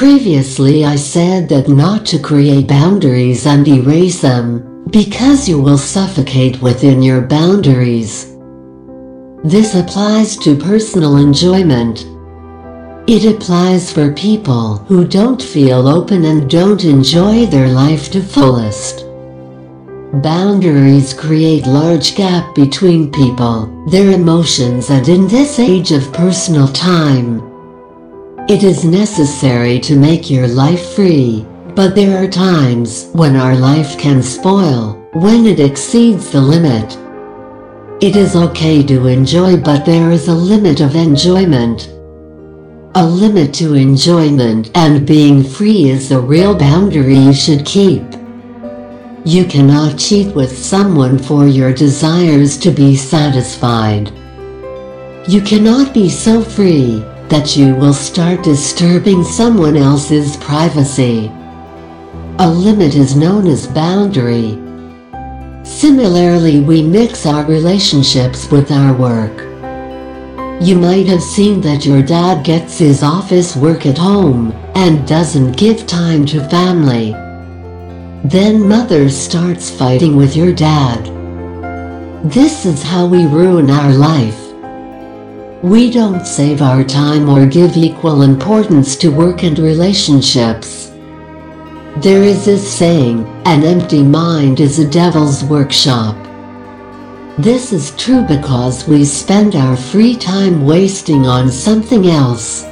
Previously I said that not to create boundaries and erase them, because you will suffocate within your boundaries. This applies to personal enjoyment. It applies for people who don't feel open and don't enjoy their life to fullest. Boundaries create large gap between people, their emotions and in this age of personal time. It is necessary to make your life free, but there are times when our life can spoil, when it exceeds the limit. It is okay to enjoy but there is a limit of enjoyment. A limit to enjoyment and being free is a real boundary you should keep. You cannot cheat with someone for your desires to be satisfied. You cannot be so free that you will start disturbing someone else's privacy. A limit is known as boundary. Similarly, we mix our relationships with our work. You might have seen that your dad gets his office work at home and doesn't give time to family. Then mother starts fighting with your dad. This is how we ruin our life. We don't save our time or give equal importance to work and relationships. There is this saying, an empty mind is a devil's workshop. This is true because we spend our free time wasting on something else.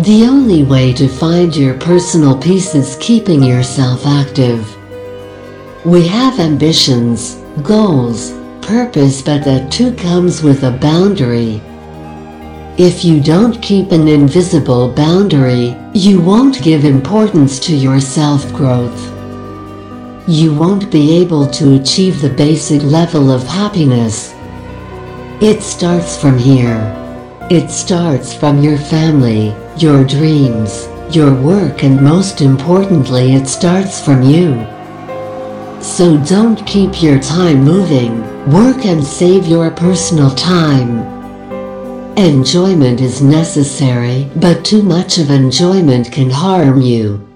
The only way to find your personal peace is keeping yourself active. We have ambitions, goals, purpose but that too comes with a boundary. If you don't keep an invisible boundary, you won't give importance to your self-growth. You won't be able to achieve the basic level of happiness. It starts from here. It starts from your family, your dreams, your work and most importantly it starts from you. So don't keep your time moving, work and save your personal time. Enjoyment is necessary, but too much of enjoyment can harm you.